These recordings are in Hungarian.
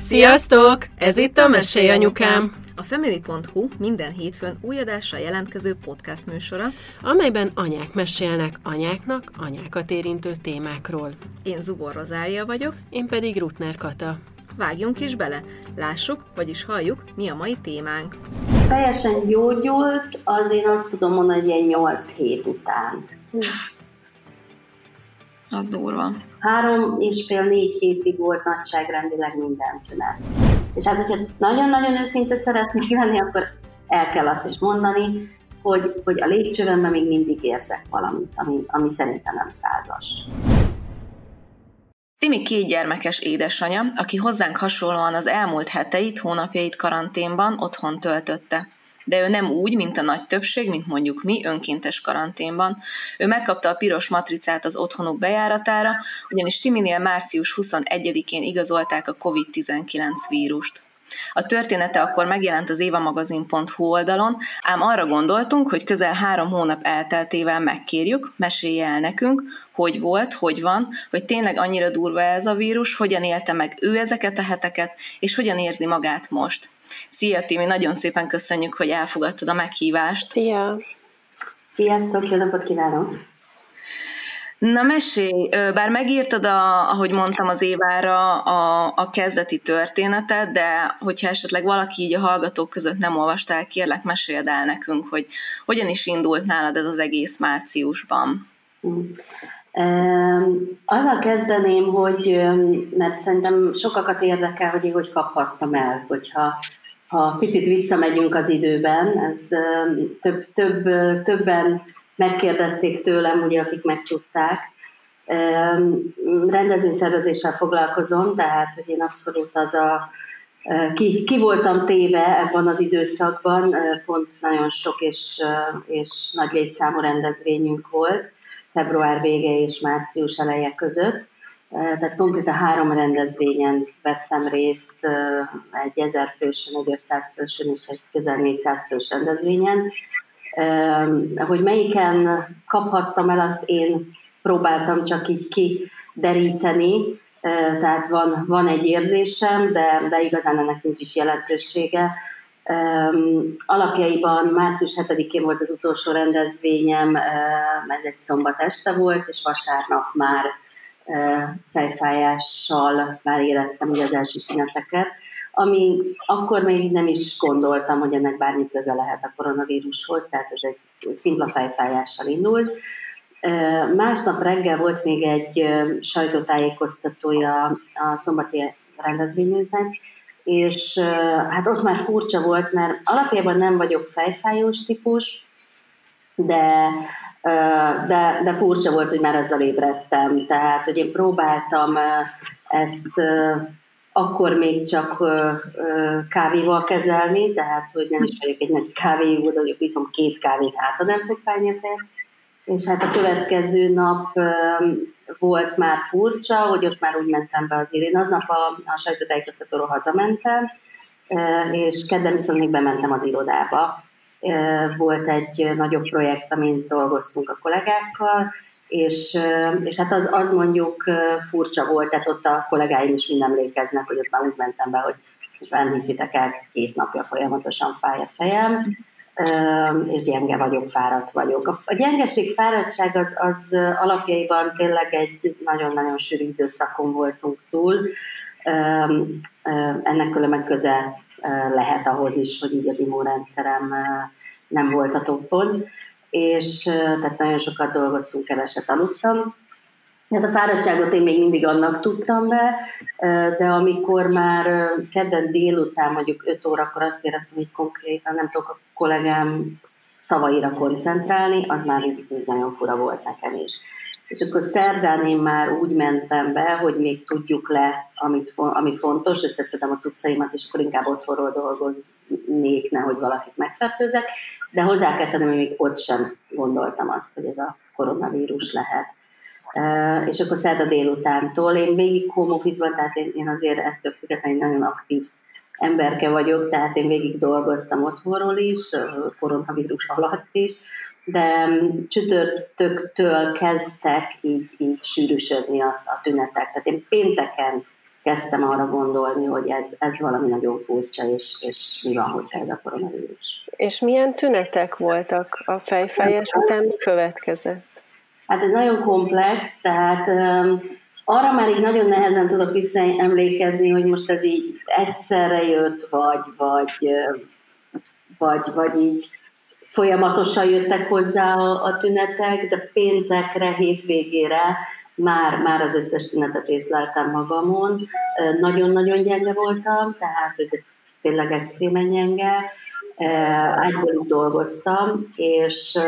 Sziasztok! Ez itt a Mesélj Anyukám! A Family.hu minden hétfőn új adásra jelentkező podcast műsora, amelyben anyák mesélnek anyáknak anyákat érintő témákról. Én Zubor Rozália vagyok, én pedig Rutner Kata. Vágjunk is bele, lássuk, vagyis halljuk, mi a mai témánk. Teljesen gyógyult, az én azt tudom mondani, hogy ilyen 8 hét után. Az durva. Három és fél négy hétig volt nagyságrendileg minden tünet. És hát, hogyha nagyon-nagyon őszinte szeretnék lenni, akkor el kell azt is mondani, hogy, hogy a légcsövemben még mindig érzek valamit, ami, ami szerintem nem százas. Timi két gyermekes édesanyja, aki hozzánk hasonlóan az elmúlt heteit, hónapjait karanténban otthon töltötte de ő nem úgy, mint a nagy többség, mint mondjuk mi, önkéntes karanténban. Ő megkapta a piros matricát az otthonuk bejáratára, ugyanis Timinél március 21-én igazolták a COVID-19 vírust. A története akkor megjelent az évamagazin.hu oldalon, ám arra gondoltunk, hogy közel három hónap elteltével megkérjük, mesélje el nekünk, hogy volt, hogy van, hogy tényleg annyira durva ez a vírus, hogyan élte meg ő ezeket a heteket, és hogyan érzi magát most. Szia Timi, nagyon szépen köszönjük, hogy elfogadtad a meghívást. Szia! Sziasztok, jó napot kívánok! Na mesélj, bár megírtad, a, ahogy mondtam, az évára a, a kezdeti történetet, de hogyha esetleg valaki így a hallgatók között nem olvastál, kérlek, meséld el nekünk, hogy hogyan is indult nálad ez az egész márciusban. Mm. Azzal kezdeném, hogy mert szerintem sokakat érdekel, hogy én hogy kaphattam el, hogyha ha picit visszamegyünk az időben, ez több, több, többen megkérdezték tőlem, ugye, akik megtudták. Rendezvényszervezéssel foglalkozom, tehát hogy én abszolút az a ki, ki voltam téve ebben az időszakban, pont nagyon sok és, és nagy létszámú rendezvényünk volt, február vége és március eleje között. Tehát konkrétan három rendezvényen vettem részt, egy 1000 fősön, egy 500 fősön és egy közel 400 fős rendezvényen. Hogy melyiken kaphattam el, azt én próbáltam csak így kideríteni, tehát van, van egy érzésem, de, de igazán ennek nincs is jelentősége. Alapjaiban március 7-én volt az utolsó rendezvényem, ez egy szombat este volt, és vasárnap már fejfájással már éreztem ugye az első tüneteket, ami akkor még nem is gondoltam, hogy ennek bármi köze lehet a koronavírushoz, tehát ez egy szimpla fejfájással indult. Másnap reggel volt még egy sajtótájékoztatója a szombati rendezvényünknek, és hát ott már furcsa volt, mert alapjában nem vagyok fejfájós típus, de, de, de furcsa volt, hogy már azzal ébredtem. Tehát, hogy én próbáltam ezt akkor még csak kávéval kezelni, tehát, hogy nem is vagyok egy nagy kávéjú, de vagyok viszont két kávét hát, nem fog fájni. És hát a következő nap volt már furcsa, hogy ott már úgy mentem be az Én aznap a, a sajtótájékoztatóról hazamentem, és kedden viszont még bementem az irodába. Volt egy nagyobb projekt, amin dolgoztunk a kollégákkal, és, és hát az, az mondjuk furcsa volt, tehát ott a kollégáim is mind emlékeznek, hogy ott már úgy mentem be, hogy nem hiszitek el, két napja folyamatosan fáj a fejem, és gyenge vagyok, fáradt vagyok. A gyengeség, fáradtság az, az alapjaiban tényleg egy nagyon-nagyon sűrű időszakon voltunk túl. Ennek különben köze lehet ahhoz is, hogy így az immunrendszerem nem volt a toppon, és tehát nagyon sokat dolgoztunk, keveset aludtam. Hát a fáradtságot én még mindig annak tudtam be, de amikor már kedden délután, mondjuk 5 órakor azt éreztem, hogy konkrétan nem tudok a kollégám szavaira koncentrálni, az már így nagyon fura volt nekem is. És akkor szerdán én már úgy mentem be, hogy még tudjuk le, amit, ami fontos, összeszedem a cuccaimat, és akkor inkább otthonról dolgoznék, nehogy valakit megfertőzek, de hozzá kell tennem, hogy még ott sem gondoltam azt, hogy ez a koronavírus lehet. És akkor szerda délutántól, én végig home office tehát én, én azért ettől függetlenül nagyon aktív emberke vagyok, tehát én végig dolgoztam otthonról is, koronavírus alatt is, de mm, csütörtöktől kezdtek így, így sűrűsödni a, a tünetek. Tehát én pénteken kezdtem arra gondolni, hogy ez, ez valami nagyon furcsa, és, és mi van, hogyha ez a koronavírus. És milyen tünetek voltak a fejfájás után, mi következett? Hát ez nagyon komplex, tehát um, arra már így nagyon nehezen tudok visszaemlékezni, hogy most ez így egyszerre jött, vagy, vagy, vagy, vagy így folyamatosan jöttek hozzá a, a tünetek, de péntekre, hétvégére már, már az összes tünetet észleltem magamon. Nagyon-nagyon gyenge voltam, tehát hogy tényleg extrémen gyenge. Ágyból is dolgoztam, és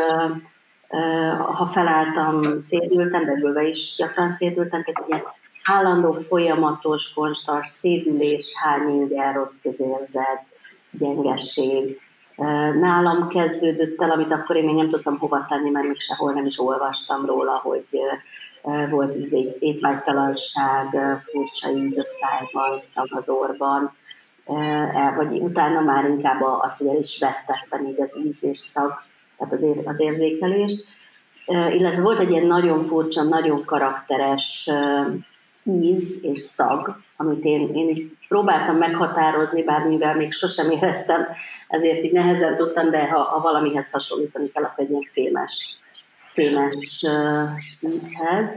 ha felálltam, szédültem, de ülve is gyakran szédültem, tehát ugye állandó, folyamatos, konstant szédülés, hányinger, rossz közérzet, gyengeség. Nálam kezdődött el, amit akkor én még nem tudtam hova tenni, mert még sehol nem is olvastam róla, hogy volt egy étvágytalanság, furcsa íz a szájban, az orban, vagy utána már inkább az, hogy el is vesztettem így az íz és szag, tehát az, ér, az érzékelést. Illetve volt egy ilyen nagyon furcsa, nagyon karakteres íz és szag, amit én, én így próbáltam meghatározni, bár mivel még sosem éreztem, ezért így nehezen tudtam, de ha, ha valamihez hasonlítani kell, akkor egy ilyen fémes fémes ízhez.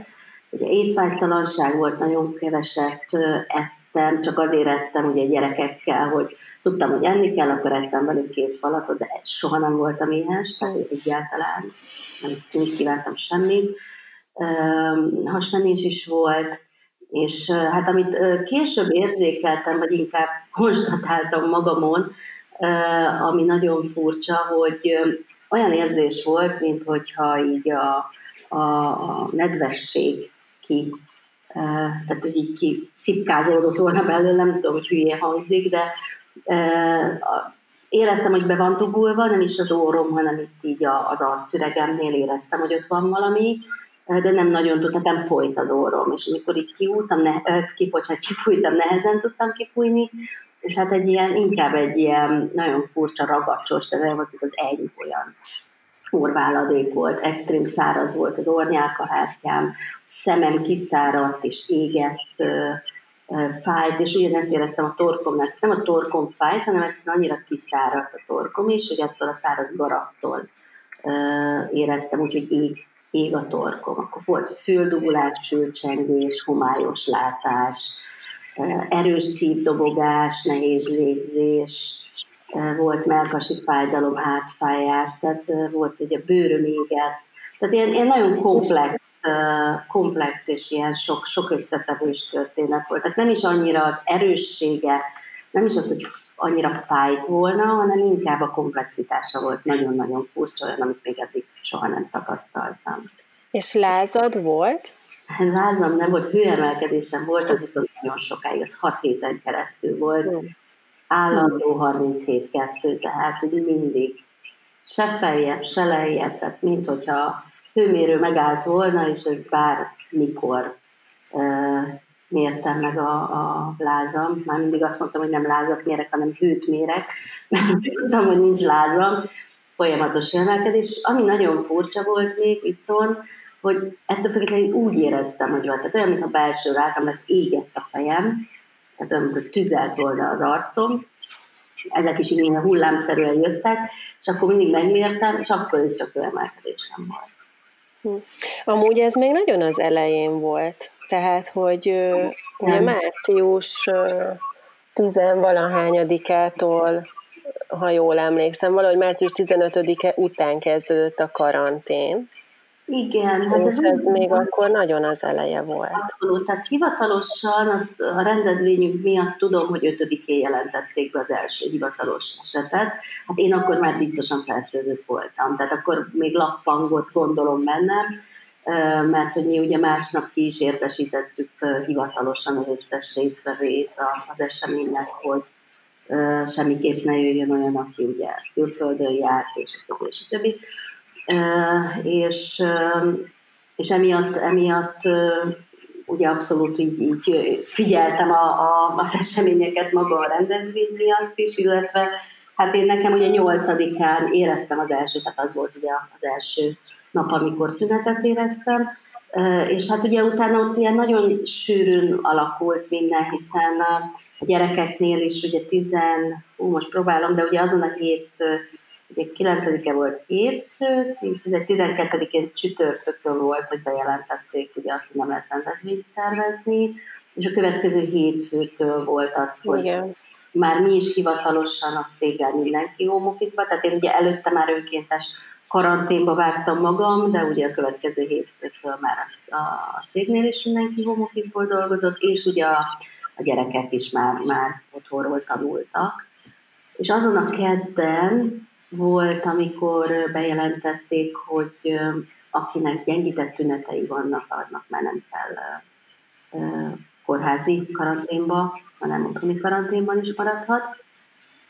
Ugye étvágytalanság volt, nagyon keveset ettem, csak azért ettem ugye gyerekekkel, hogy tudtam, hogy enni kell, akkor ettem velük két falatot, de soha nem voltam éhes, tehát egyáltalán nem, nem is kívántam semmit. Hasmenés is volt, és hát amit később érzékeltem, vagy inkább konstatáltam magamon, ami nagyon furcsa, hogy olyan érzés volt, mint hogyha így a, a, a nedvesség ki, tehát hogy így ki szipkázódott volna belőlem, nem tudom, hogy hülyén hangzik, de éreztem, hogy be van dugulva, nem is az órom, hanem itt így az arcüregemnél éreztem, hogy ott van valami, de nem nagyon tudtam, nem folyt az orrom, és amikor így kihúztam, ne, kipocsát, kifújtam, nehezen tudtam kifújni, és hát egy ilyen, inkább egy ilyen nagyon furcsa ragacsos, de nem volt, az egy olyan orváladék volt, extrém száraz volt az ornyálkahártyám, szemem kiszáradt és égett, fájt, és ugyanezt éreztem a torkomnak. Nem a torkom fájt, hanem egyszerűen annyira kiszáradt a torkom is, hogy attól a száraz garattól éreztem, úgyhogy ég, ég a torkom. Akkor volt földugulás, fülcsengés, homályos látás, erős szívdobogás, nehéz légzés, volt melkasi fájdalom, hátfájás, tehát volt ugye bőröm éget. Tehát ilyen, ilyen nagyon komplex, komplex és ilyen sok, sok összetevős történet volt. Tehát nem is annyira az erőssége, nem is az, hogy annyira fájt volna, hanem inkább a komplexitása volt nagyon-nagyon furcsa, olyan, amit még eddig soha nem tapasztaltam. És lázad volt? Lázam nem volt, hőemelkedésem volt, az viszont nagyon sokáig, az hat héten keresztül volt. Állandó 37-2, tehát hogy mindig se feljebb, se lejjebb, tehát mint hogyha a hőmérő megállt volna, és ez bár mikor uh, mértem meg a, a lázam. Már mindig azt mondtam, hogy nem lázat mérek, hanem hőt mérek, mert tudtam, hogy nincs lázam. Folyamatos emelkedés. Ami nagyon furcsa volt még viszont, hogy ettől függetlenül úgy éreztem, hogy volt. Tehát olyan, mintha belső rázam lett égett a fejem, tehát olyan, mintha tüzelt volna az arcom, ezek is ilyen hullámszerűen jöttek, és akkor mindig megmértem, és akkor is csak emelkedésem volt. Hm. Amúgy ez még nagyon az elején volt, tehát, hogy uh, ugye március tizenvalahányadikától, ha jól emlékszem, valahogy március 15-e után kezdődött a karantén. Igen. Hát ez, ez még akkor nagyon az eleje volt. Abszolút. Tehát hivatalosan azt a rendezvényünk miatt tudom, hogy ötödikén jelentették be az első hivatalos esetet. Hát én akkor már biztosan fertőzött voltam. Tehát akkor még lappangot gondolom bennem, mert hogy mi ugye másnap ki is értesítettük hivatalosan az összes résztvevőjét az eseménynek, hogy semmiképp ne jöjjön olyan, aki ugye külföldön járt, és a többi, és a többi és, és emiatt, emiatt ugye abszolút így, így figyeltem a, a, az eseményeket maga a rendezvény miatt is, illetve hát én nekem ugye nyolcadikán éreztem az első, tehát az volt ugye az első nap, amikor tünetet éreztem, És hát ugye utána ott ilyen nagyon sűrűn alakult minden, hiszen a gyerekeknél is ugye tizen, ú, most próbálom, de ugye azon a hét, ugye 9-e volt hétfő, 12-én csütörtökön volt, hogy bejelentették ugye azt, hogy nem lehet rendezvényt szervezni, és a következő hétfőtől volt az, hogy Igen. már mi is hivatalosan a céggel mindenki home office tehát én ugye előtte már önkéntes karanténba vágtam magam, de ugye a következő hétfőtől már a, cégnél is mindenki home office dolgozott, és ugye a, a gyerekek is már, már otthonról tanultak. És azon a kedden volt, amikor bejelentették, hogy akinek gyengített tünetei vannak, annak már nem kell kórházi karanténba, hanem otthoni karanténban is maradhat.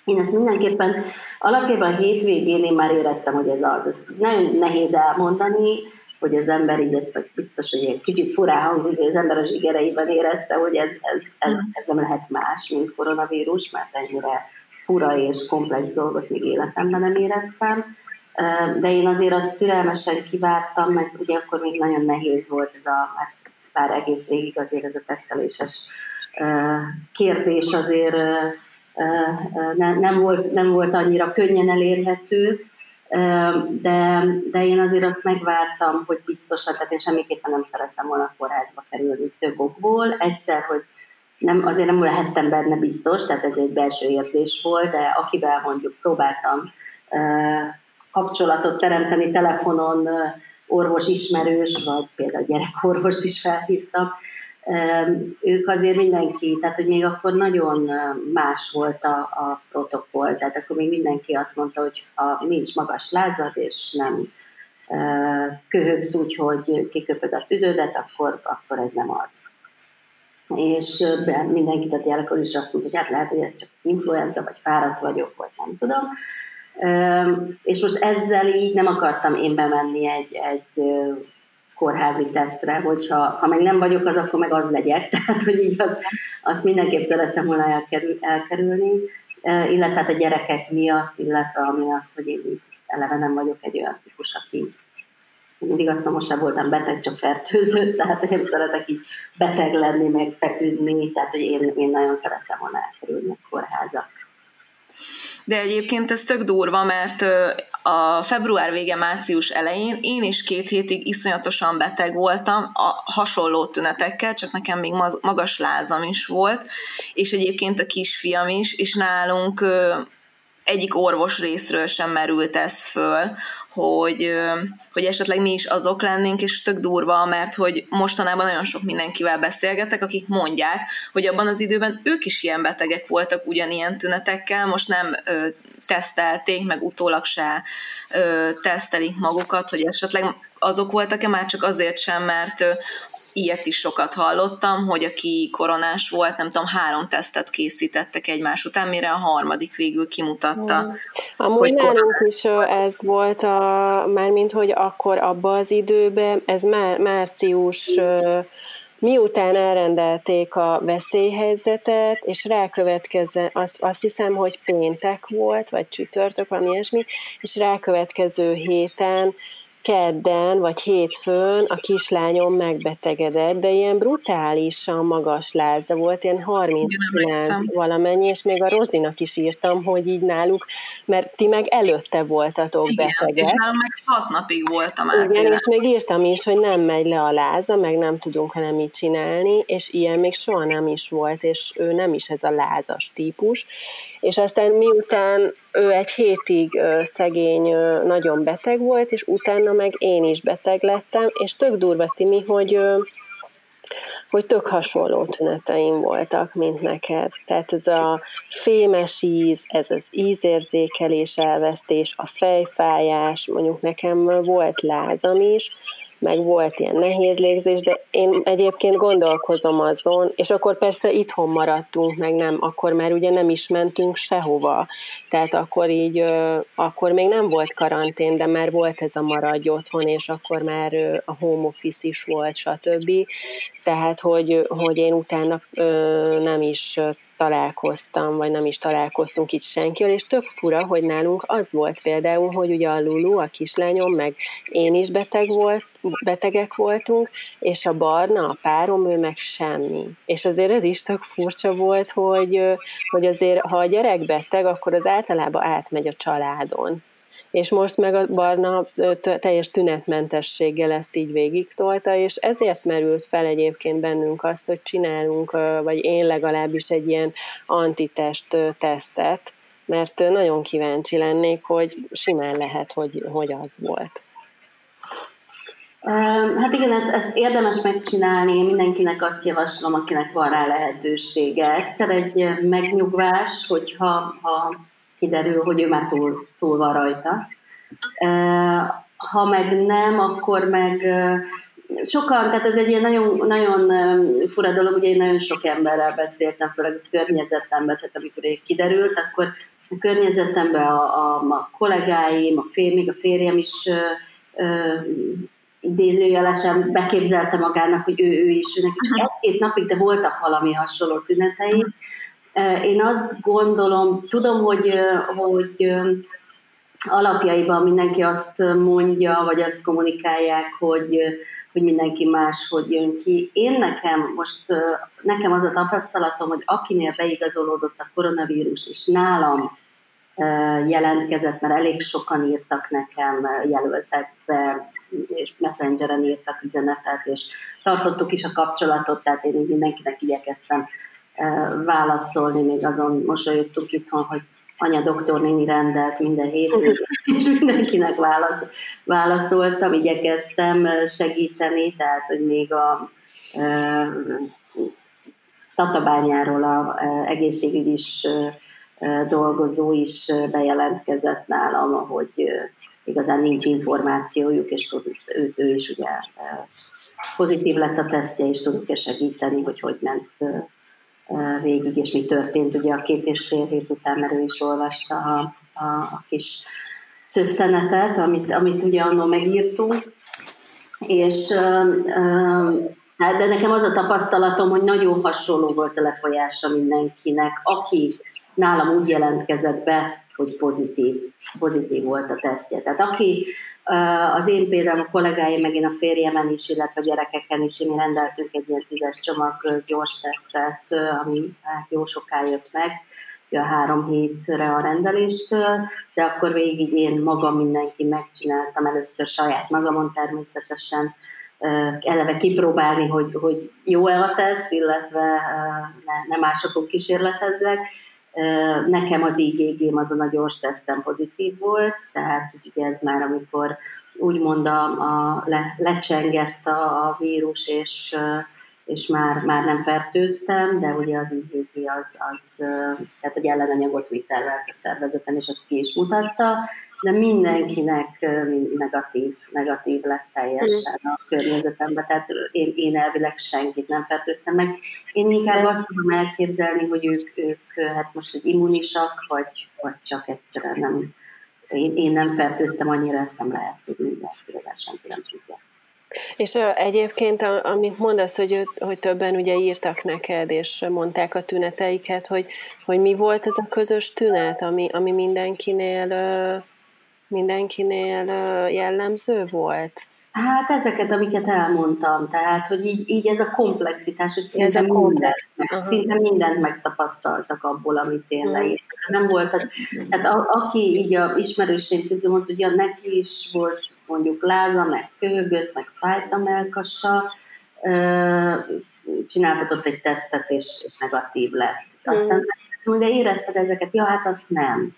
Én ezt mindenképpen alapjában a hétvégén én már éreztem, hogy ez az. Ez nagyon nehéz elmondani, hogy az ember így ezt biztos, hogy egy kicsit furán hangzik, hogy az ember a zsigereiben érezte, hogy ez, ez, ez, mm. ez nem lehet más, mint koronavírus, mert ennyire fura és komplex dolgot még életemben nem éreztem. De én azért azt türelmesen kivártam, mert ugye akkor még nagyon nehéz volt ez a, bár egész végig azért ez a teszteléses kérdés azért nem volt, nem volt annyira könnyen elérhető, de, de én azért azt megvártam, hogy biztosan, tehát én semmiképpen nem szerettem volna kórházba kerülni több okból. Egyszer, hogy nem, azért nem lehettem benne biztos, tehát ez egy belső érzés volt, de akivel mondjuk próbáltam kapcsolatot teremteni telefonon, orvos ismerős, vagy például gyerekorvost is felhívtam, ők azért mindenki, tehát hogy még akkor nagyon más volt a, a protokoll, tehát akkor még mindenki azt mondta, hogy ha nincs magas lázad, és nem köhögsz úgy, hogy kiköpöd a tüdődet, akkor, akkor ez nem az. És mindenki, tehát ilyenkor is azt mondta, hogy hát lehet, hogy ez csak influenza, vagy fáradt vagyok, vagy nem tudom. És most ezzel így nem akartam én bemenni egy, egy kórházi tesztre, hogyha ha meg nem vagyok az, akkor meg az legyek, tehát hogy így az, azt mindenképp szerettem volna elkerül, elkerülni, illetve hát a gyerekek miatt, illetve amiatt, hogy én így eleve nem vagyok egy olyan típus, aki mindig azt mondom, most voltam beteg, csak fertőzött, tehát hogy nem szeretek így beteg lenni, meg feküdni, tehát hogy én, én nagyon szerettem volna elkerülni a kórházat. De egyébként ez tök durva, mert a február vége, március elején én is két hétig iszonyatosan beteg voltam, a hasonló tünetekkel, csak nekem még magas lázam is volt, és egyébként a kisfiam is, és nálunk egyik orvos részről sem merült ez föl, hogy, hogy esetleg mi is azok lennénk, és tök durva, mert hogy mostanában nagyon sok mindenkivel beszélgetek, akik mondják, hogy abban az időben ők is ilyen betegek voltak ugyanilyen tünetekkel, most nem ö, tesztelték, meg utólag se ö, tesztelik magukat, hogy esetleg azok voltak-e már csak azért sem, mert ilyet is sokat hallottam, hogy aki koronás volt, nem tudom, három tesztet készítettek egymás után, mire a harmadik végül kimutatta. Mm. Amúgy nálunk is ez volt, a, mármint hogy akkor abban az időben, ez már, március miután elrendelték a veszélyhelyzetet, és rákövetkező, azt, azt hiszem, hogy péntek volt, vagy csütörtök, valami ilyesmi, és rákövetkező héten kedden vagy hétfőn a kislányom megbetegedett, de ilyen brutálisan magas láz, de volt ilyen 39 valamennyi, és még a Rozinak is írtam, hogy így náluk, mert ti meg előtte voltatok Igen, betegek. és nálam meg hat napig voltam át. Igen, és még írtam is, hogy nem megy le a láza, meg nem tudunk vele mit csinálni, és ilyen még soha nem is volt, és ő nem is ez a lázas típus, és aztán miután ő egy hétig szegény nagyon beteg volt, és utána meg én is beteg lettem, és tök durva Timi, hogy hogy tök hasonló tüneteim voltak, mint neked. Tehát ez a fémes íz, ez az ízérzékelés elvesztés, a fejfájás, mondjuk nekem volt lázam is, meg volt ilyen nehéz légzés, de én egyébként gondolkozom azon, és akkor persze itthon maradtunk, meg nem, akkor már ugye nem is mentünk sehova, tehát akkor így, akkor még nem volt karantén, de már volt ez a maradj otthon, és akkor már a home office is volt, stb. Tehát, hogy, hogy én utána nem is találkoztam, vagy nem is találkoztunk itt senkivel, és tök fura, hogy nálunk az volt például, hogy ugye a Lulu, a kislányom, meg én is beteg volt, betegek voltunk, és a Barna, a párom, ő meg semmi. És azért ez is tök furcsa volt, hogy, hogy azért, ha a gyerek beteg, akkor az általában átmegy a családon és most meg a barna teljes tünetmentességgel ezt így végig tolta, és ezért merült fel egyébként bennünk azt, hogy csinálunk, vagy én legalábbis egy ilyen antitest tesztet, mert nagyon kíváncsi lennék, hogy simán lehet, hogy, hogy az volt. Hát igen, ezt, ezt érdemes megcsinálni, én mindenkinek azt javaslom, akinek van rá lehetősége. Egyszer egy megnyugvás, hogyha ha kiderül, hogy ő már túl, túl van rajta. Ha meg nem, akkor meg sokan, tehát ez egy ilyen nagyon, nagyon fura dolog, ugye én nagyon sok emberrel beszéltem, főleg a környezetemben, tehát amikor kiderült, akkor a környezetemben a, a, a kollégáim, a fér, még a férjem is idézőjelesen beképzelte magának, hogy ő, ő is, neki csak egy-két napig, de voltak valami hasonló tünetei. Én azt gondolom, tudom, hogy, hogy alapjaiban mindenki azt mondja, vagy azt kommunikálják, hogy, hogy mindenki máshogy jön ki. Én nekem most, nekem az a tapasztalatom, hogy akinél beigazolódott a koronavírus, és nálam jelentkezett, mert elég sokan írtak nekem, jelöltek be, és messengeren írtak üzenetet, és tartottuk is a kapcsolatot, tehát én mindenkinek igyekeztem válaszolni, még azon mosolyogtunk itthon, hogy anya doktornéni rendelt minden héten, és mindenkinek válasz, válaszoltam, igyekeztem segíteni, tehát, hogy még a e, Tatabányáról a e, egészségügy is e, dolgozó is bejelentkezett nálam, hogy e, igazán nincs információjuk, és ő, ő is ugye e, pozitív lett a tesztje, és tudjuk-e segíteni, hogy hogy ment végig, és mi történt. Ugye a két és fél hét után, mert ő is olvasta a, a, a kis szösszenetet, amit, amit ugye annól megírtunk, és hát de nekem az a tapasztalatom, hogy nagyon hasonló volt a lefolyása mindenkinek, aki nálam úgy jelentkezett be, hogy pozitív, pozitív volt a tesztje. Tehát aki az én például a kollégáim, meg én a férjemen is, illetve a gyerekeken is, mi rendeltünk egy ilyen tízes csomag gyors tesztet, ami hát jó soká jött meg, a három hétre a rendeléstől, de akkor végig én magam mindenki megcsináltam, először saját magamon természetesen, eleve kipróbálni, hogy, hogy jó-e a teszt, illetve ne, ne másokon kísérletezzek, Nekem az IgG azon a gyors tesztem pozitív volt, tehát ugye ez már amikor úgymond a, a le, lecsengett a, a vírus, és, és már, már nem fertőztem, de ugye az IgG az, az tehát hogy ellenanyagot vitt a szervezetem, és azt ki is mutatta, de mindenkinek negatív, negatív lett teljesen a környezetemben, tehát én, én elvileg senkit nem fertőztem meg. Én inkább azt tudom elképzelni, hogy ők, ők hát most hogy immunisak, vagy, vagy csak egyszerűen nem, én, én nem fertőztem annyira, ezt nem lehet tudni, de senki nem tudja. És egyébként, amit mondasz, hogy, hogy többen ugye írtak neked, és mondták a tüneteiket, hogy, hogy mi volt ez a közös tünet, ami, ami mindenkinél mindenkinél jellemző volt? Hát ezeket, amiket elmondtam, tehát, hogy így, így ez a komplexitás, hogy szinte, ez a komplex. mindent, szinte mindent megtapasztaltak abból, amit én uh-huh. leírtam. Nem volt az, tehát a, aki így a ismerőség közül mondta, hogy ja, neki is volt mondjuk láza, meg köhögött, meg fájt a melkasa, csináltatott egy tesztet, és, és negatív lett. Aztán uh-huh. de érezted ezeket, ja, hát azt nem.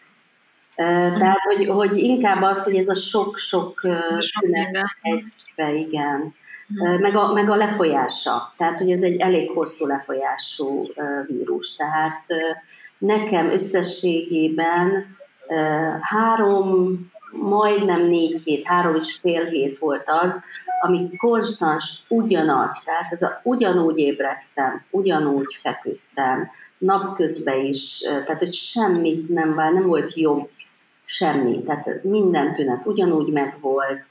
Tehát, hogy, hogy inkább az, hogy ez a sok-sok tünet egybe, igen. Meg a, meg a lefolyása. Tehát, hogy ez egy elég hosszú lefolyású vírus. Tehát nekem összességében három, majdnem négy hét, három és fél hét volt az, ami konstans ugyanaz, tehát ez a, ugyanúgy ébredtem, ugyanúgy feküdtem, napközben is, tehát hogy semmit nem, vár, nem volt jobb semmi, tehát minden tünet ugyanúgy megvolt.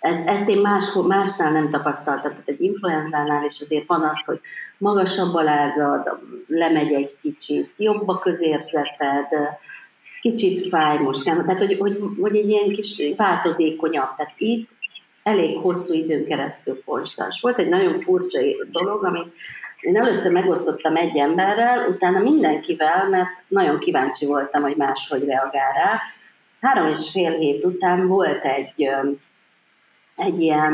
ez, ezt én más, másnál nem tapasztaltam, tehát egy influenzánál is azért van az, hogy magasabb a lázad, lemegy egy kicsit, jobb a közérzeted, kicsit fáj most, nem? Tehát, hogy, hogy, hogy egy ilyen kis változékonyabb. Tehát itt elég hosszú időn keresztül konstans. Volt egy nagyon furcsa dolog, amit én először megosztottam egy emberrel, utána mindenkivel, mert nagyon kíváncsi voltam, hogy máshogy reagál rá. Három és fél hét után volt egy, egy ilyen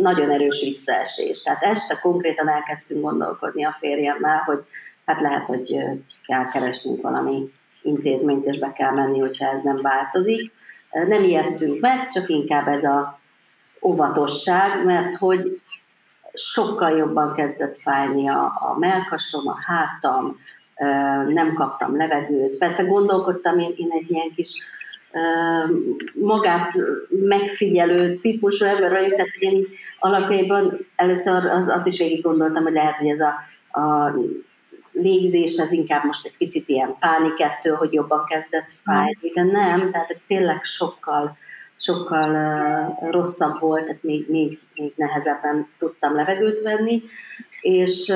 nagyon erős visszaesés. Tehát este konkrétan elkezdtünk gondolkodni a férjemmel, hogy hát lehet, hogy kell keresnünk valami intézményt, és be kell menni, hogyha ez nem változik. Nem ijedtünk meg, csak inkább ez a óvatosság, mert hogy sokkal jobban kezdett fájni a, a melkasom, a hátam, nem kaptam levegőt. Persze gondolkodtam én, én egy ilyen kis magát megfigyelő típusú ember vagyok, tehát hogy én alapjában először az, az is végig gondoltam, hogy lehet, hogy ez a, a légzés az inkább most egy picit ilyen pánikettő, hogy jobban kezdett fájni, de nem, tehát hogy tényleg sokkal sokkal rosszabb volt, tehát még, még, még nehezebben tudtam levegőt venni, és,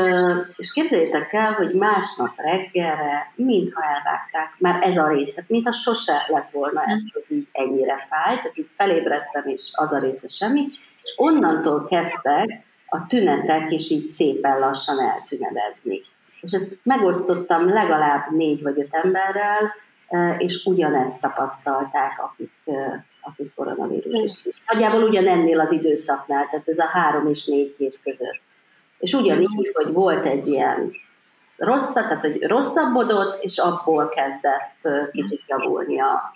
és képzeljétek el, hogy másnap reggelre, mintha elvágták, már ez a rész, tehát mintha sose lett volna ez, hogy így ennyire fáj, tehát így felébredtem, és az a része semmi, és onnantól kezdtek a tünetek, és így szépen lassan eltünedezni. És ezt megosztottam legalább négy vagy öt emberrel, és ugyanezt tapasztalták, akik, akik koronavírus. És nagyjából ugyanennél az időszaknál, tehát ez a három és négy hét között. És ugyanígy, hogy volt egy ilyen rosszabb, tehát hogy rosszabbodott, és abból kezdett kicsit javulni a,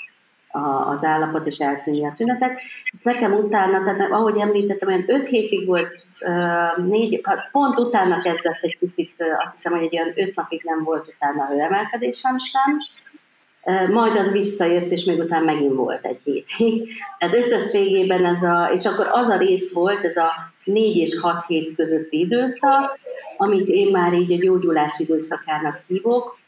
a, az állapot, és eltűnni a tünetek. És nekem utána, tehát ahogy említettem, olyan öt hétig volt, négy, hát pont utána kezdett egy picit, azt hiszem, hogy egy olyan öt napig nem volt utána hőemelkedésem sem, majd az visszajött, és még utána megint volt egy hétig. Tehát összességében ez a, és akkor az a rész volt, ez a négy és hat hét közötti időszak, amit én már így a gyógyulás időszakának hívok,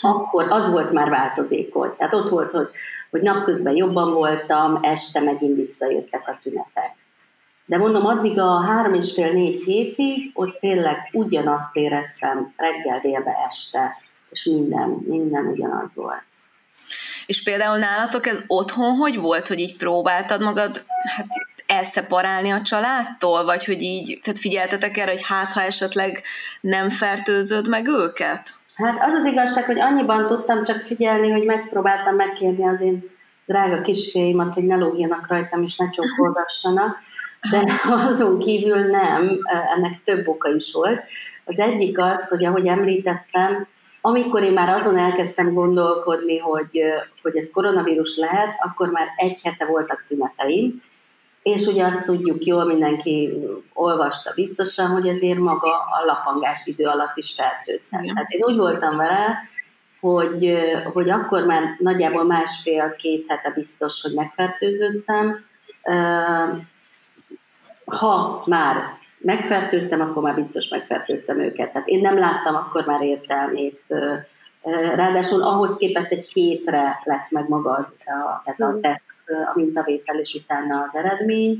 akkor az volt már változékony. Tehát ott volt, hogy, hogy napközben jobban voltam, este megint visszajöttek a tünetek. De mondom, addig a három és fél négy hétig, ott tényleg ugyanazt éreztem reggel, délbe, este és minden, minden ugyanaz volt. És például nálatok ez otthon hogy volt, hogy így próbáltad magad hát elszeparálni a családtól, vagy hogy így, tehát figyeltetek erre, hogy hát ha esetleg nem fertőzöd meg őket? Hát az az igazság, hogy annyiban tudtam csak figyelni, hogy megpróbáltam megkérni az én drága kisfiaimat, hogy ne lógjanak rajtam, és ne csókolgassanak, de azon kívül nem, ennek több oka is volt. Az egyik az, hogy ahogy említettem, amikor én már azon elkezdtem gondolkodni, hogy, hogy ez koronavírus lehet, akkor már egy hete voltak tüneteim, és ugye azt tudjuk jól, mindenki olvasta biztosan, hogy azért maga a lapangás idő alatt is fertőzhet. Hát én úgy voltam vele, hogy, hogy akkor már nagyjából másfél-két hete biztos, hogy megfertőződtem. Ha már megfertőztem, akkor már biztos megfertőztem őket. Tehát én nem láttam akkor már értelmét. Ráadásul ahhoz képest egy hétre lett meg maga az, a, tehát a hmm. teszt, a mintavétel és utána az eredmény,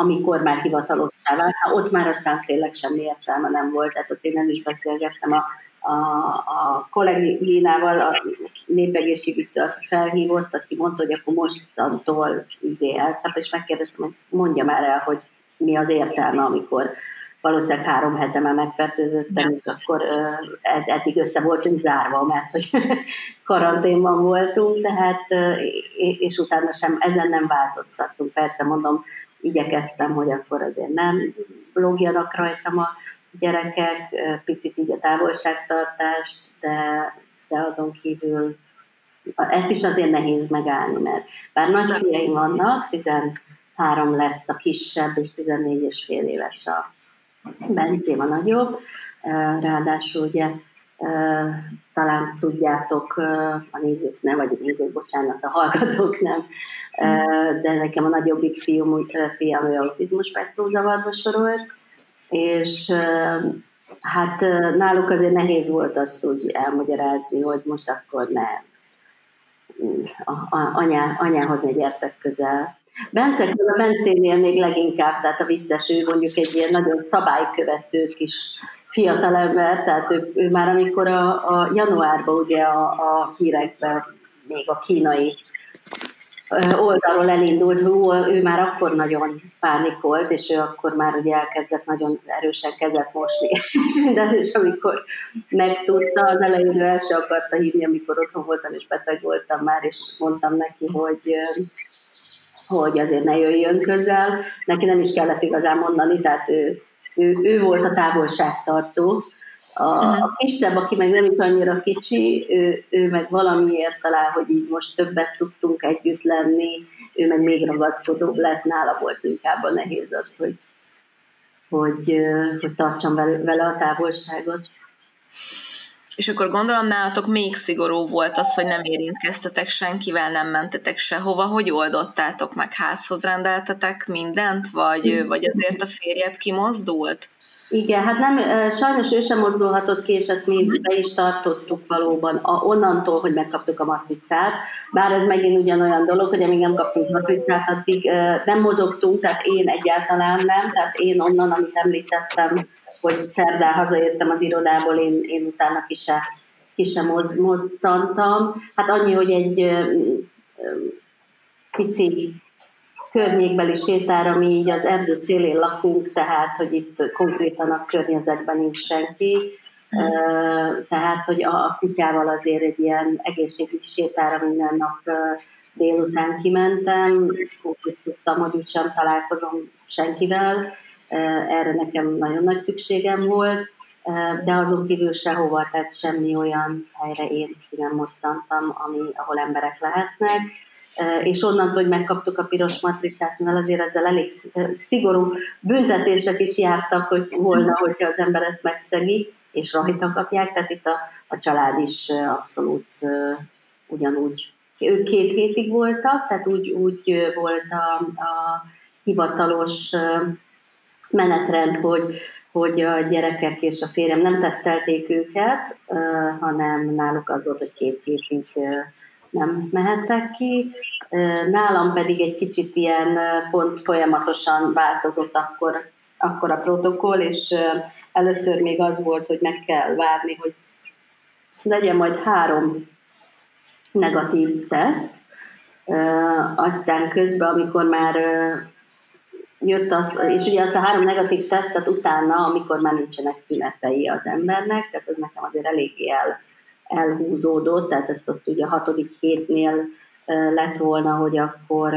amikor már hivatalossá vált. Ott már aztán tényleg semmi értelme nem volt, tehát ott én nem is beszélgettem a, a, a kollégínával, a népegészségügytől, aki felhívott, aki mondta, hogy akkor mostantól izé elszap, és megkérdeztem, hogy mondja már el, hogy mi az értelme, amikor valószínűleg három hete már megfertőzöttem, és akkor ed- eddig össze voltunk zárva, mert hogy karanténban voltunk, tehát, és utána sem, ezen nem változtattunk. Persze mondom, igyekeztem, hogy akkor azért nem logjanak rajtam a gyerekek, picit így a távolságtartást, de, de azon kívül ezt is azért nehéz megállni, mert bár nagy fiaim vannak, három lesz a kisebb, és 14 és fél éves a Bencém a nagyobb. Ráadásul ugye talán tudjátok, a nézők nem, vagy a nézők, bocsánat, a hallgatók nem, de nekem a nagyobbik fiúm, fiam, ő autizmus spektrum sorolt, és hát náluk azért nehéz volt azt úgy elmagyarázni, hogy most akkor nem a, a, anyá, anyához ne gyertek közel. Bence, a Bencénél még leginkább, tehát a vicces, ő mondjuk egy ilyen nagyon szabálykövető kis fiatalember, tehát ő, ő már amikor a, a januárban ugye a, a hírekben még a kínai oldalról elindult, hú, ő már akkor nagyon pánikolt, és ő akkor már ugye elkezdett nagyon erősen kezet mosni, és minden, és amikor megtudta, az elején ő el se akarta hívni, amikor otthon voltam, és beteg voltam már, és mondtam neki, hogy hogy azért ne jöjjön közel. Neki nem is kellett igazán mondani, tehát ő, ő, ő volt a távolságtartó, a, a kisebb, aki meg nem is annyira kicsi, ő, ő meg valamiért talán, hogy így most többet tudtunk együtt lenni, ő meg még ragaszkodóbb lett, nála volt inkább a nehéz az, hogy, hogy, hogy tartsam vele, vele a távolságot. És akkor gondolom nálatok még szigorú volt az, hogy nem érintkeztetek senkivel, nem mentetek sehova. Hogy oldottátok meg? Házhoz rendeltetek mindent? Vagy, vagy azért a férjed kimozdult? Igen, hát nem, sajnos ő sem mozdulhatott ki, és ezt mi be is tartottuk valóban a, onnantól, hogy megkaptuk a matricát. Bár ez megint ugyanolyan dolog, hogy amíg nem kaptunk matricát, addig nem mozogtunk, tehát én egyáltalán nem, tehát én onnan, amit említettem, hogy szerdán hazajöttem az irodából, én, én utána ki se, ki se. Hát annyi, hogy egy pici környékbeli sétára mi így az erdő szélén lakunk, tehát hogy itt konkrétan a környezetben nincs senki, tehát hogy a kutyával azért egy ilyen egészségügyi sétára minden nap délután kimentem, úgy tudtam, hogy úgysem találkozom senkivel, erre nekem nagyon nagy szükségem volt, de azon kívül sehova, tehát semmi olyan helyre én nem moccantam, ami, ahol emberek lehetnek és onnantól, hogy megkaptuk a piros matricát, mivel azért ezzel elég szigorú büntetések is jártak, hogy volna, hogyha az ember ezt megszegi, és rajta kapják, tehát itt a, a család is abszolút ugyanúgy. Ők két hétig voltak, tehát úgy, úgy volt a, a hivatalos menetrend, hogy, hogy a gyerekek és a férjem nem tesztelték őket, hanem náluk az volt, hogy két hétig nem mehettek ki. Nálam pedig egy kicsit ilyen pont folyamatosan változott akkor, akkor a protokoll, és először még az volt, hogy meg kell várni, hogy legyen majd három negatív teszt, aztán közben, amikor már jött az, és ugye az a három negatív tesztet utána, amikor már nincsenek tünetei az embernek, tehát ez nekem azért eléggé el, elhúzódott, tehát ezt ott ugye a hatodik hétnél lett volna, hogy akkor,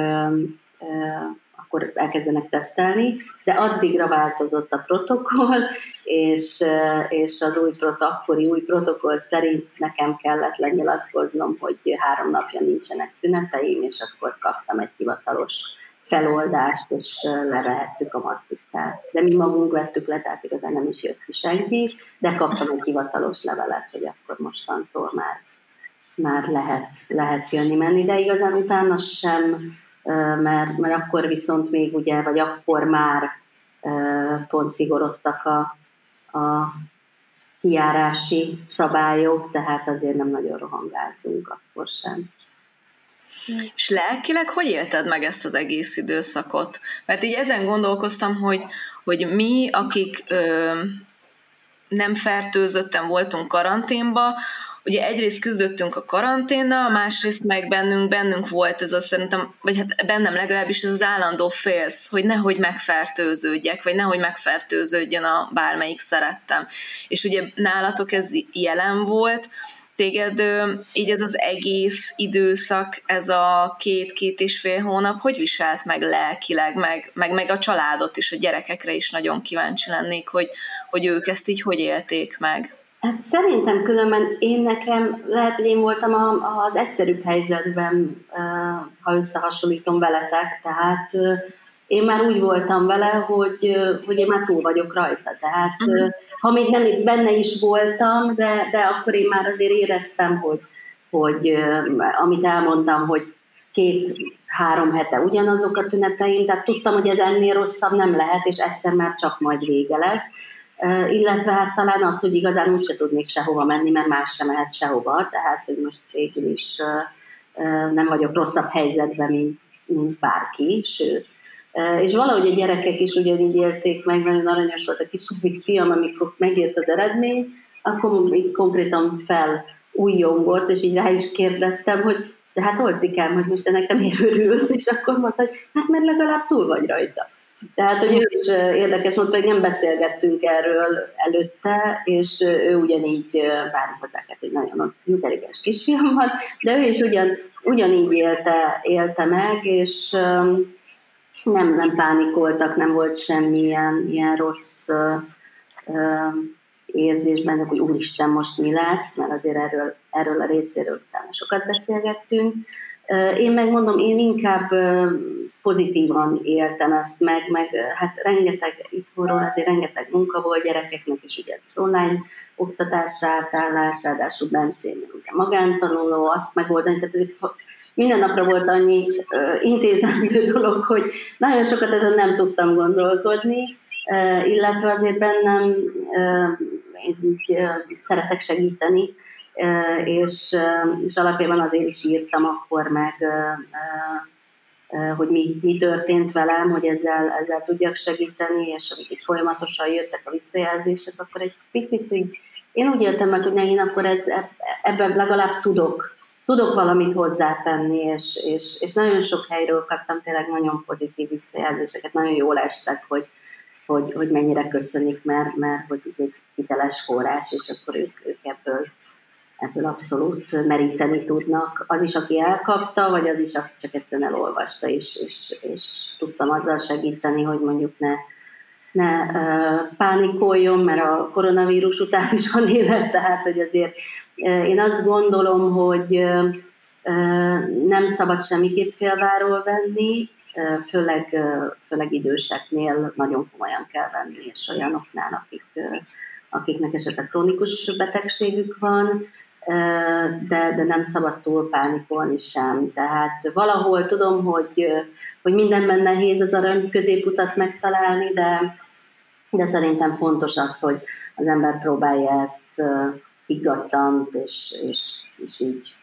akkor elkezdenek tesztelni, de addigra változott a protokoll, és, és az új prot, akkori új protokoll szerint nekem kellett lenyilatkoznom, hogy három napja nincsenek tüneteim, és akkor kaptam egy hivatalos feloldást, és levehettük a matricát. De mi magunk vettük le, tehát igazán nem is jött ki senki, de kaptam egy hivatalos levelet, hogy akkor mostantól már, már lehet, lehet jönni-menni, de igazán utána sem, mert, mert akkor viszont még ugye, vagy akkor már pont szigorodtak a, a kiárási szabályok, tehát azért nem nagyon rohangáltunk akkor sem. És lelkileg hogy élted meg ezt az egész időszakot? Mert így ezen gondolkoztam, hogy, hogy mi, akik ö, nem fertőzötten voltunk karanténba, ugye egyrészt küzdöttünk a karanténnal, másrészt meg bennünk, bennünk volt ez a szerintem, vagy hát bennem legalábbis ez az állandó félsz, hogy nehogy megfertőződjek, vagy nehogy megfertőződjön a bármelyik szerettem. És ugye nálatok ez jelen volt, téged így ez az egész időszak, ez a két-két és fél hónap, hogy viselt meg lelkileg, meg, meg, meg a családot is, a gyerekekre is nagyon kíváncsi lennék, hogy, hogy ők ezt így hogy élték meg? Hát szerintem különben én nekem, lehet, hogy én voltam az egyszerűbb helyzetben, ha összehasonlítom veletek, tehát én már úgy voltam vele, hogy, hogy én már túl vagyok rajta. Tehát uh-huh. ha még nem benne is voltam, de, de akkor én már azért éreztem, hogy, hogy amit elmondtam, hogy két-három hete ugyanazok a tüneteim, tehát tudtam, hogy ez ennél rosszabb nem lehet, és egyszer már csak majd vége lesz. Illetve hát talán az, hogy igazán úgyse tudnék sehova menni, mert más sem mehet sehova, tehát hogy most végül is nem vagyok rosszabb helyzetben, mint mint bárki, sőt. És valahogy a gyerekek is ugyanígy élték meg, nagyon aranyos volt a kisebbik fiam, amikor megjött az eredmény, akkor így konkrétan felújjongott, és így rá is kérdeztem, hogy de hát Olcikám, hogy most ennek nem örülsz, és akkor mondta, hogy hát mert legalább túl vagy rajta. Tehát, hogy ő is érdekes volt, pedig nem beszélgettünk erről előtte, és ő ugyanígy, bár hozzáket egy nagyon intelligens kisfiam van, de ő is ugyan, ugyanígy élte, élte meg, és nem, nem pánikoltak, nem volt semmilyen ilyen rossz érzésben, hogy úristen, most mi lesz, mert azért erről, erről a részéről utána sokat beszélgettünk. Én megmondom, én inkább pozitívan éltem ezt meg, meg hát rengeteg itthonról, azért rengeteg munka volt gyerekeknek is, ugye az online oktatásra átállás, ráadásul Bencén ugye magántanuló, azt megoldani, tehát minden napra volt annyi uh, intézendő dolog, hogy nagyon sokat ezen nem tudtam gondolkodni, illetve azért bennem uh, én így, szeretek segíteni, és, és alapjában azért is írtam akkor meg, hogy mi, mi történt velem, hogy ezzel, ezzel tudjak segíteni, és amik itt folyamatosan jöttek a visszajelzések, akkor egy picit így, én úgy éltem meg, hogy ne, én akkor ez, ebben legalább tudok, tudok valamit hozzátenni, és, és, és nagyon sok helyről kaptam tényleg nagyon pozitív visszajelzéseket, nagyon jól estek, hogy, hogy, hogy mennyire köszönik, mert, mert hogy egy hiteles forrás, és akkor ők, ők ebből ebből abszolút meríteni tudnak. Az is, aki elkapta, vagy az is, aki csak egyszerűen elolvasta, és, és, és tudtam azzal segíteni, hogy mondjuk ne, ne uh, pánikoljon, mert a koronavírus után is van élet, tehát hogy azért én azt gondolom, hogy nem szabad semmiképp félváról venni, főleg, főleg időseknél nagyon komolyan kell venni, és olyanoknál, akik, akiknek esetleg krónikus betegségük van, de, de nem szabad túl pánikolni sem. Tehát valahol tudom, hogy, hogy mindenben nehéz az arany középutat megtalálni, de, de szerintem fontos az, hogy az ember próbálja ezt higgadtan, és, és, és így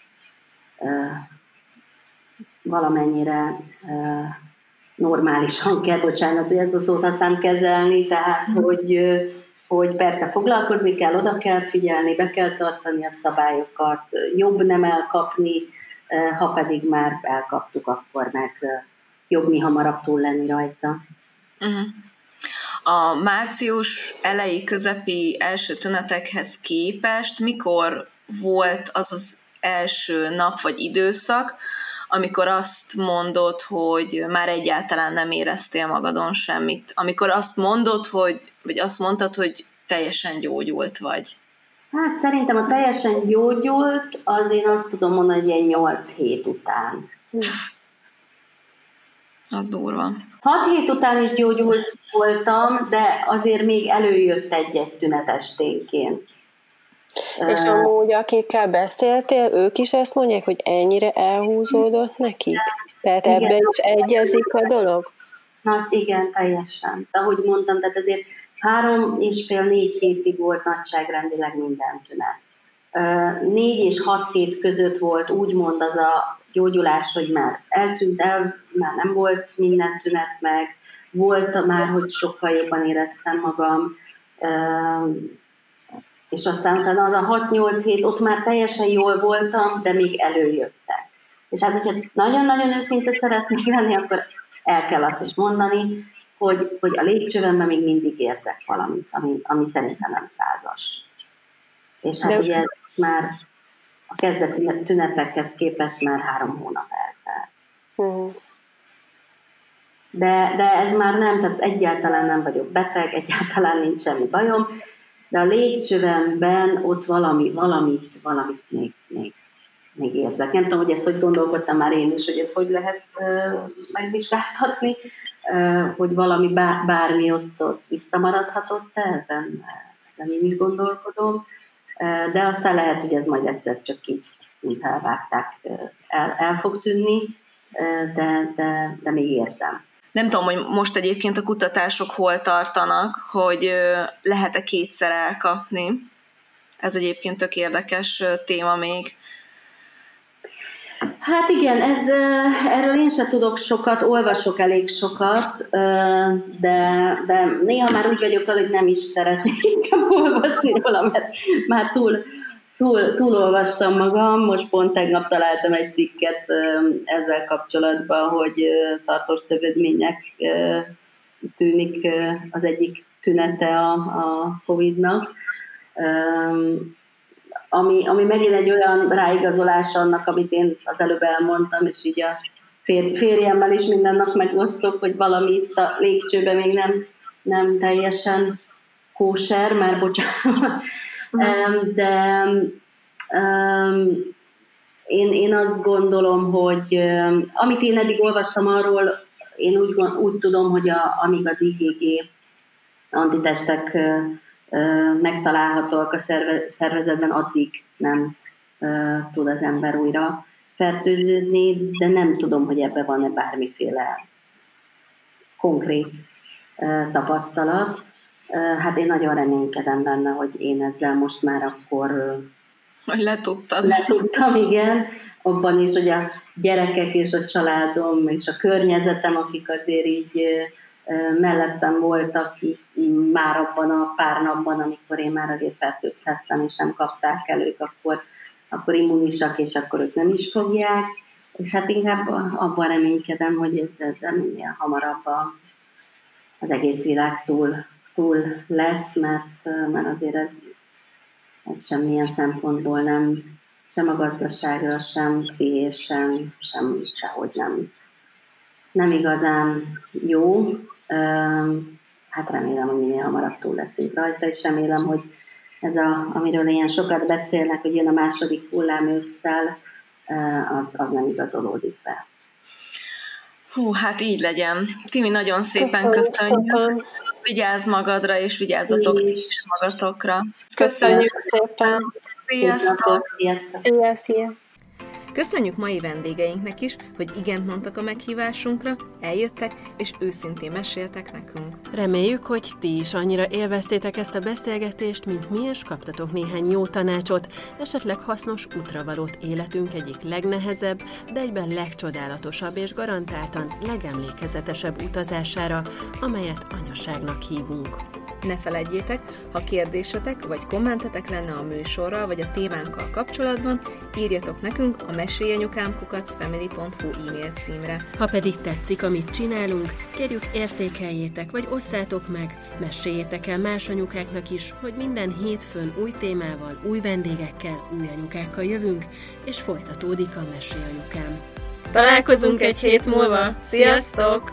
valamennyire normálisan kell, bocsánat, hogy ezt a szót aztán kezelni, tehát hogy, hogy persze foglalkozni kell, oda kell figyelni, be kell tartani a szabályokat, jobb nem elkapni, ha pedig már elkaptuk, akkor meg jobb mi hamarabb túl lenni rajta. Uh-huh. A március elejé közepi első tünetekhez képest mikor volt az az első nap vagy időszak, amikor azt mondod, hogy már egyáltalán nem éreztél magadon semmit, amikor azt mondod, hogy, vagy azt mondtad, hogy teljesen gyógyult vagy? Hát szerintem a teljesen gyógyult, az én azt tudom mondani, hogy ilyen 8 hét után. Az durva. 6 hét után is gyógyult voltam, de azért még előjött egy-egy tünet esténként. És amúgy, akikkel beszéltél, ők is ezt mondják, hogy ennyire elhúzódott nekik? Tehát igen, ebben is egyezik a dolog? Na igen, teljesen. De ahogy mondtam, tehát azért három és fél, négy hétig volt nagyságrendileg minden tünet. Négy és hat hét között volt úgymond az a gyógyulás, hogy már eltűnt el, már nem volt minden tünet meg, volt már, hogy sokkal jobban éreztem magam, és aztán utána az a 6-8 hét, ott már teljesen jól voltam, de még előjöttek. És hát, hogyha nagyon-nagyon őszinte szeretnék lenni, akkor el kell azt is mondani, hogy, hogy a légcsövemben még mindig érzek valamit, ami, ami szerintem nem százas. És hát de ugye már a kezdeti tünetekhez képest már három hónap eltelt. Uh-huh. De, de ez már nem, tehát egyáltalán nem vagyok beteg, egyáltalán nincs semmi bajom, de a légcsövemben ott valami, valamit, valamit még, még, még érzek. Nem tudom, hogy ezt hogy gondolkodtam már én is, hogy ezt hogy lehet uh, megvizsgáltatni, uh, hogy valami bár, bármi ott, ott visszamaradhatott ezen, ezen én is gondolkodom, de aztán lehet, hogy ez majd egyszer csak így, mint elvágták, el, el fog tűnni, de, de, de még érzem. Nem tudom, hogy most egyébként a kutatások hol tartanak, hogy lehet-e kétszer elkapni. Ez egyébként tök érdekes téma még. Hát igen, ez, erről én sem tudok sokat, olvasok elég sokat, de, de néha már úgy vagyok, hogy nem is szeretnék inkább olvasni róla, mert már túl, túl, túl olvastam magam, most pont tegnap találtam egy cikket ezzel kapcsolatban, hogy tartós szövődmények tűnik az egyik tünete a, a Covid-nak ami, ami megint egy olyan ráigazolás annak, amit én az előbb elmondtam, és így a fér, férjemmel is minden nap megosztok, hogy valami itt a légcsőben még nem, nem teljesen kóser, már bocsánat. Uh-huh. De um, én, én azt gondolom, hogy um, amit én eddig olvastam arról, én úgy, úgy tudom, hogy a, amíg az IgG antitestek megtalálhatóak a szervezetben, addig nem tud az ember újra fertőződni, de nem tudom, hogy ebben van-e bármiféle konkrét tapasztalat. Hát én nagyon reménykedem benne, hogy én ezzel most már akkor hogy letudtad. Letudtam, igen. Abban is, hogy a gyerekek és a családom és a környezetem, akik azért így mellettem voltak már abban a pár napban, amikor én már azért fertőzhettem, és nem kapták el ők, akkor, akkor immunisak, és akkor ők nem is fogják. És hát inkább abban reménykedem, hogy ez, ez minél hamarabb a, az egész világ túl, túl lesz, mert, mert azért ez, ez semmilyen szempontból nem, sem a gazdaságra, sem pszichés, sem, sem sehogy nem, nem igazán jó hát remélem, hogy minél hamarabb túl leszünk rajta, és remélem, hogy ez, a, amiről ilyen sokat beszélnek, hogy jön a második hullám ősszel, az, az nem igazolódik be. Hú, hát így legyen. Timi, nagyon szépen köszönjük. köszönjük. Vigyázz magadra, és vigyázzatok is magatokra. Köszönjük, köszönjük szépen. Sziasztok! Sziasztok! Sziasztok! Köszönjük mai vendégeinknek is, hogy igent mondtak a meghívásunkra, eljöttek és őszintén meséltek nekünk. Reméljük, hogy ti is annyira élveztétek ezt a beszélgetést, mint mi, és kaptatok néhány jó tanácsot, esetleg hasznos útravalót életünk egyik legnehezebb, de egyben legcsodálatosabb és garantáltan legemlékezetesebb utazására, amelyet anyaságnak hívunk. Ne felejtjétek, ha kérdésetek vagy kommentetek lenne a műsorral vagy a témánkkal kapcsolatban, írjatok nekünk a mesélyanyukámkukacfamily.hu e-mail címre. Ha pedig tetszik, amit csinálunk, kérjük értékeljétek vagy osszátok meg, meséljétek el más anyukáknak is, hogy minden hétfőn új témával, új vendégekkel, új anyukákkal jövünk, és folytatódik a Mesélyanyukám. Találkozunk egy hét múlva! Sziasztok!